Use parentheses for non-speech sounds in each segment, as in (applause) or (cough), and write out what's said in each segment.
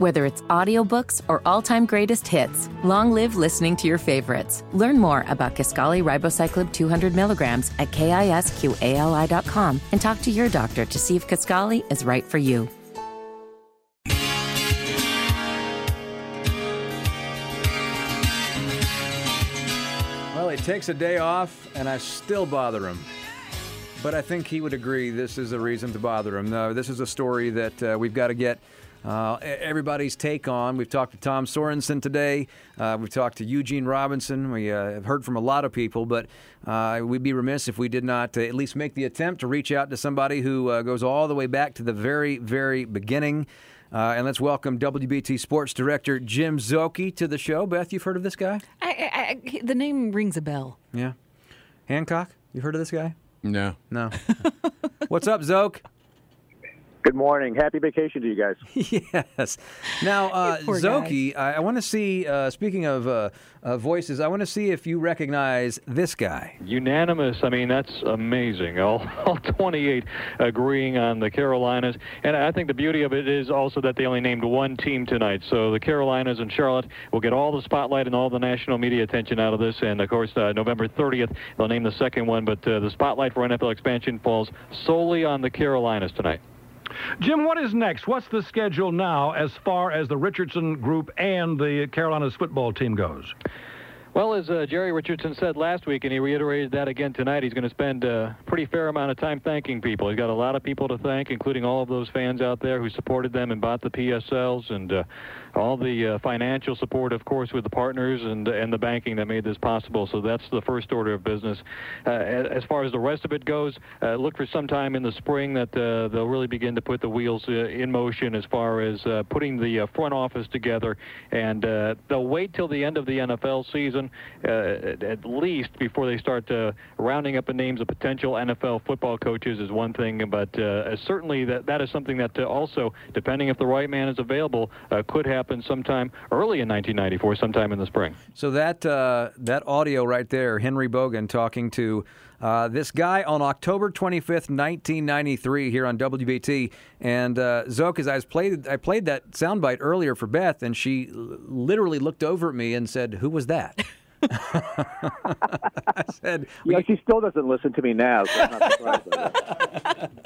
Whether it's audiobooks or all-time greatest hits, long live listening to your favorites. Learn more about Kisqali Ribociclib 200 milligrams at kisqali.com and talk to your doctor to see if Kisqali is right for you. Well, he takes a day off, and I still bother him. But I think he would agree this is a reason to bother him. No, this is a story that uh, we've got to get uh, everybody's take on. We've talked to Tom Sorensen today. Uh, we've talked to Eugene Robinson. We uh, have heard from a lot of people, but uh, we'd be remiss if we did not uh, at least make the attempt to reach out to somebody who uh, goes all the way back to the very, very beginning. and let's welcome WBT Sports Director Jim Szoke to the show. Beth, you've heard of this guy? I, I, I, the name rings a bell. Yeah. Hancock, you've heard of this guy? No. No. (laughs) What's up, Zoke? Good morning. Happy vacation to you guys. (laughs) yes. Now, uh, Zoki, I, I want to see, uh, speaking of uh, uh, voices, I want to see if you recognize this guy. Unanimous. I mean, that's amazing. All, (laughs) all 28 agreeing on the Carolinas. And I think the beauty of it is also that they only named one team tonight. So the Carolinas and Charlotte will get all the spotlight and all the national media attention out of this. And, of course, uh, November 30th, they'll name the second one. But uh, the spotlight for NFL expansion falls solely on the Carolinas tonight. Jim, what is next? What's the schedule now as far as the Richardson group and the Carolinas football team goes? Well, as uh, Jerry Richardson said last week, and he reiterated that again tonight, he's going to spend a pretty fair amount of time thanking people. He's got a lot of people to thank, including all of those fans out there who supported them and bought the PSLs, and uh, all the uh, financial support, of course, with the partners and and the banking that made this possible. So that's the first order of business. Uh, as far as the rest of it goes, uh, look for some time in the spring that uh, they'll really begin to put the wheels uh, in motion as far as uh, putting the uh, front office together, and uh, they'll wait till the end of the NFL season, uh, at, at least before they start uh, rounding up the names of potential NFL football coaches is one thing, but uh, certainly that that is something that uh, also, depending if the right man is available, uh, could happen sometime early in 1994, sometime in the spring. So that uh, that audio right there, Henry Bogan talking to uh, this guy on October 25th, 1993, here on WBT. And uh, Zoke, as I was played, I played that soundbite earlier for Beth, and she literally looked over at me and said, "Who was that?" (laughs) I said, You know, she still doesn't listen to me now, so (laughs)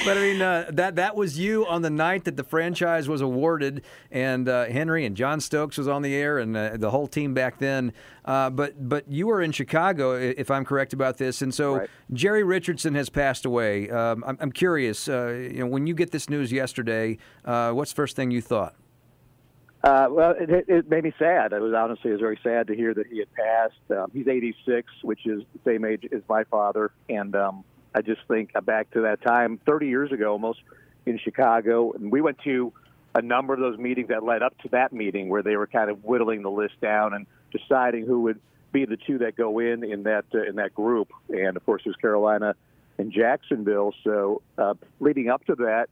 I'm not surprised by that. But I mean, uh, that that was you on the night that the franchise was awarded, and uh, Henry and John Stokes was on the air, and uh, the whole team back then. Uh, but but you were in Chicago, if I'm correct about this, and so Right. Jerry Richardson has passed away. Um, I'm, I'm curious, uh, you know, when you get this news yesterday, uh, what's the first thing you thought? Uh, well, it, it- it made me sad. It was honestly, it was very sad to hear that he had passed. Um, he's 86, which is the same age as my father, and um, I just think back to that time, 30 years ago, almost in Chicago, and we went to a number of those meetings that led up to that meeting where they were kind of whittling the list down and deciding who would be the two that go in in that uh, in that group. And of course, it was Carolina and Jacksonville. So uh, leading up to that,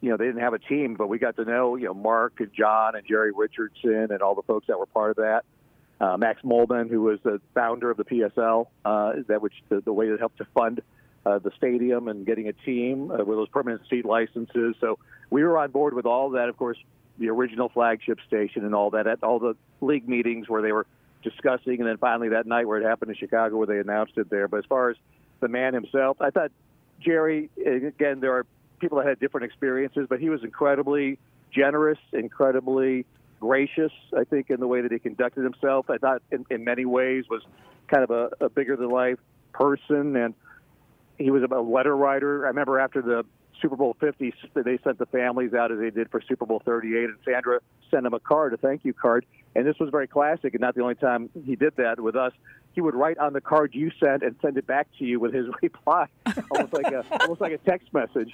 you know, they didn't have a team, but we got to know, you know, Mark and John and Jerry Richardson and all the folks that were part of that. Uh, Max Muhleman, who was the founder of the PSL, uh, that which the, the way that helped to fund uh, the stadium and getting a team uh, with those permanent seat licenses. So we were on board with all that. Of course, the original flagship station and all that at all the league meetings where they were discussing, and then finally that night where it happened in Chicago where they announced it there. But as far as the man himself, I thought Jerry. Again, there are people that had different experiences, but he was incredibly generous, incredibly gracious. I think in the way that he conducted himself. I thought in, in many ways was kind of a, a bigger than life person, and he was a letter writer. I remember after the Super Bowl 50, they sent the families out as they did for Super Bowl 38, and Sandra sent him a card, a thank you card. And this was very classic, and not the only time he did that with us. He would write on the card you sent and send it back to you with his (laughs) reply, almost like a (laughs) almost like a text message.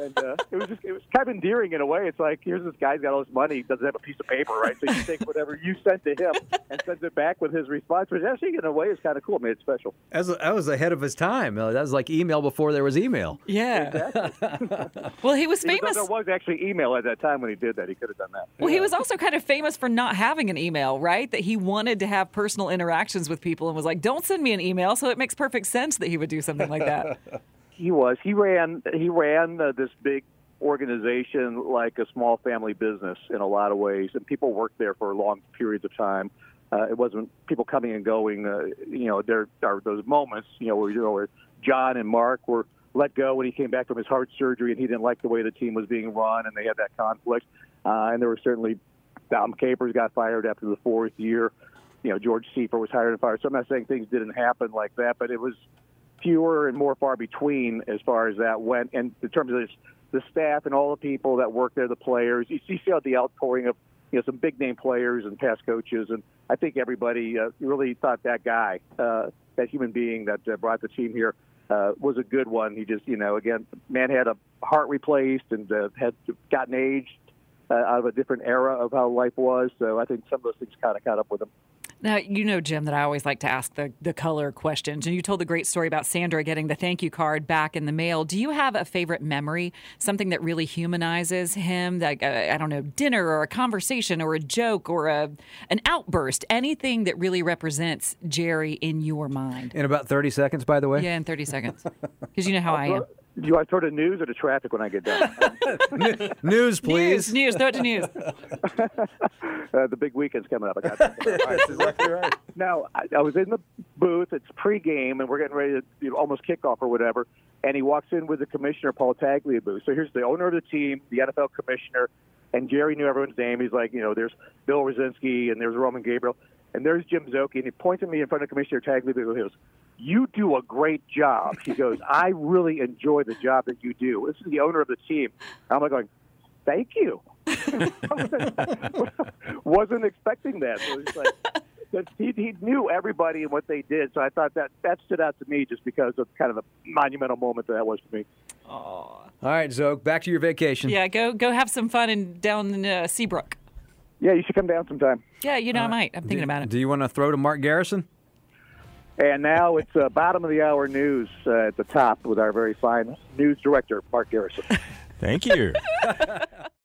And uh, it was just it was kind of endearing in a way. It's like here's this guy's got all this money, he doesn't have a piece of paper, right? So you take (laughs) whatever you sent to him and sends it back with his response, which actually in a way is kind of cool. It made it special. That was, that was ahead of his time. Uh, That was like email before there was email. Yeah. well, he was famous. there was actually email at that time when he did that. He could have done that. Well, he was also kind of famous for not having an email, right? That he wanted to have personal interactions with people and was like, "Don't send me an email." So it makes perfect sense that he would do something like that. (laughs) He was. He ran. He ran uh, this big organization like a small family business in a lot of ways, and people worked there for long periods of time. Uh, it wasn't people coming and going. Uh, you know, there are those moments, you know, where you know where John and Mark were let go when he came back from his heart surgery, and he didn't like the way the team was being run, and they had that conflict. Uh, and there were certainly Dom Capers got fired after the fourth year. You know, George Seifert was hired and fired. So I'm not saying things didn't happen like that, but it was fewer and more far between as far as that went. And in terms of this, the staff and all the people that work there, the players, you, you see how the outpouring of you know some big name players and past coaches, and I think everybody uh, really thought that guy, uh, that human being that uh, brought the team here, uh, was a good one. He just, you know, again, man had a heart replaced and uh, had gotten aged uh, out of a different era of how life was. So I think some of those things kind of caught up with him. Now, you know, Jim, that I always like to ask the, the color questions. And you told the great story about Sandra getting the thank you card back in the mail. Do you have a favorite memory, something that really humanizes him? Like, uh, I don't know, dinner or a conversation or a joke or a, an outburst, anything that really represents Jerry in your mind? In about 30 seconds, by the way? Yeah, in 30 seconds. Because you know how (laughs) I am. Do you want to throw to news or to traffic when I get done? (laughs) news, please. News, news, throw it to news. (laughs) uh, the big weekend's coming up. I got that. (laughs) That's exactly right. Now, I, I was in the booth. It's pregame, and we're getting ready to you know, almost kickoff or whatever. And he walks in with the commissioner, Paul Tagliabue. So here's the owner of the team, the NFL commissioner, and Jerry knew everyone's name. He's like, you know, there's Bill Rosinski and there's Roman Gabriel, and there's Jim Szoke. And he points at me in front of Commissioner Tagliabue. He goes, you do a great job. He goes, (laughs) I really enjoy the job that you do. This is the owner of the team. I'm like going, thank you. (laughs) Wasn't expecting that. So he's like, he, he knew everybody and what they did. So I thought that that stood out to me just because of kind of a monumental moment that, that was for me. All right, Zoe, back to your vacation. Yeah, go go have some fun in down in uh, Seabrook. Yeah, you should come down sometime. Yeah, you know, I might. I'm thinking do, about it. Do you want to throw to Mark Garrison? And now it's uh, bottom of the hour news uh, at the top with our very fine news director, Mark Garrison. (laughs) Thank you. (laughs)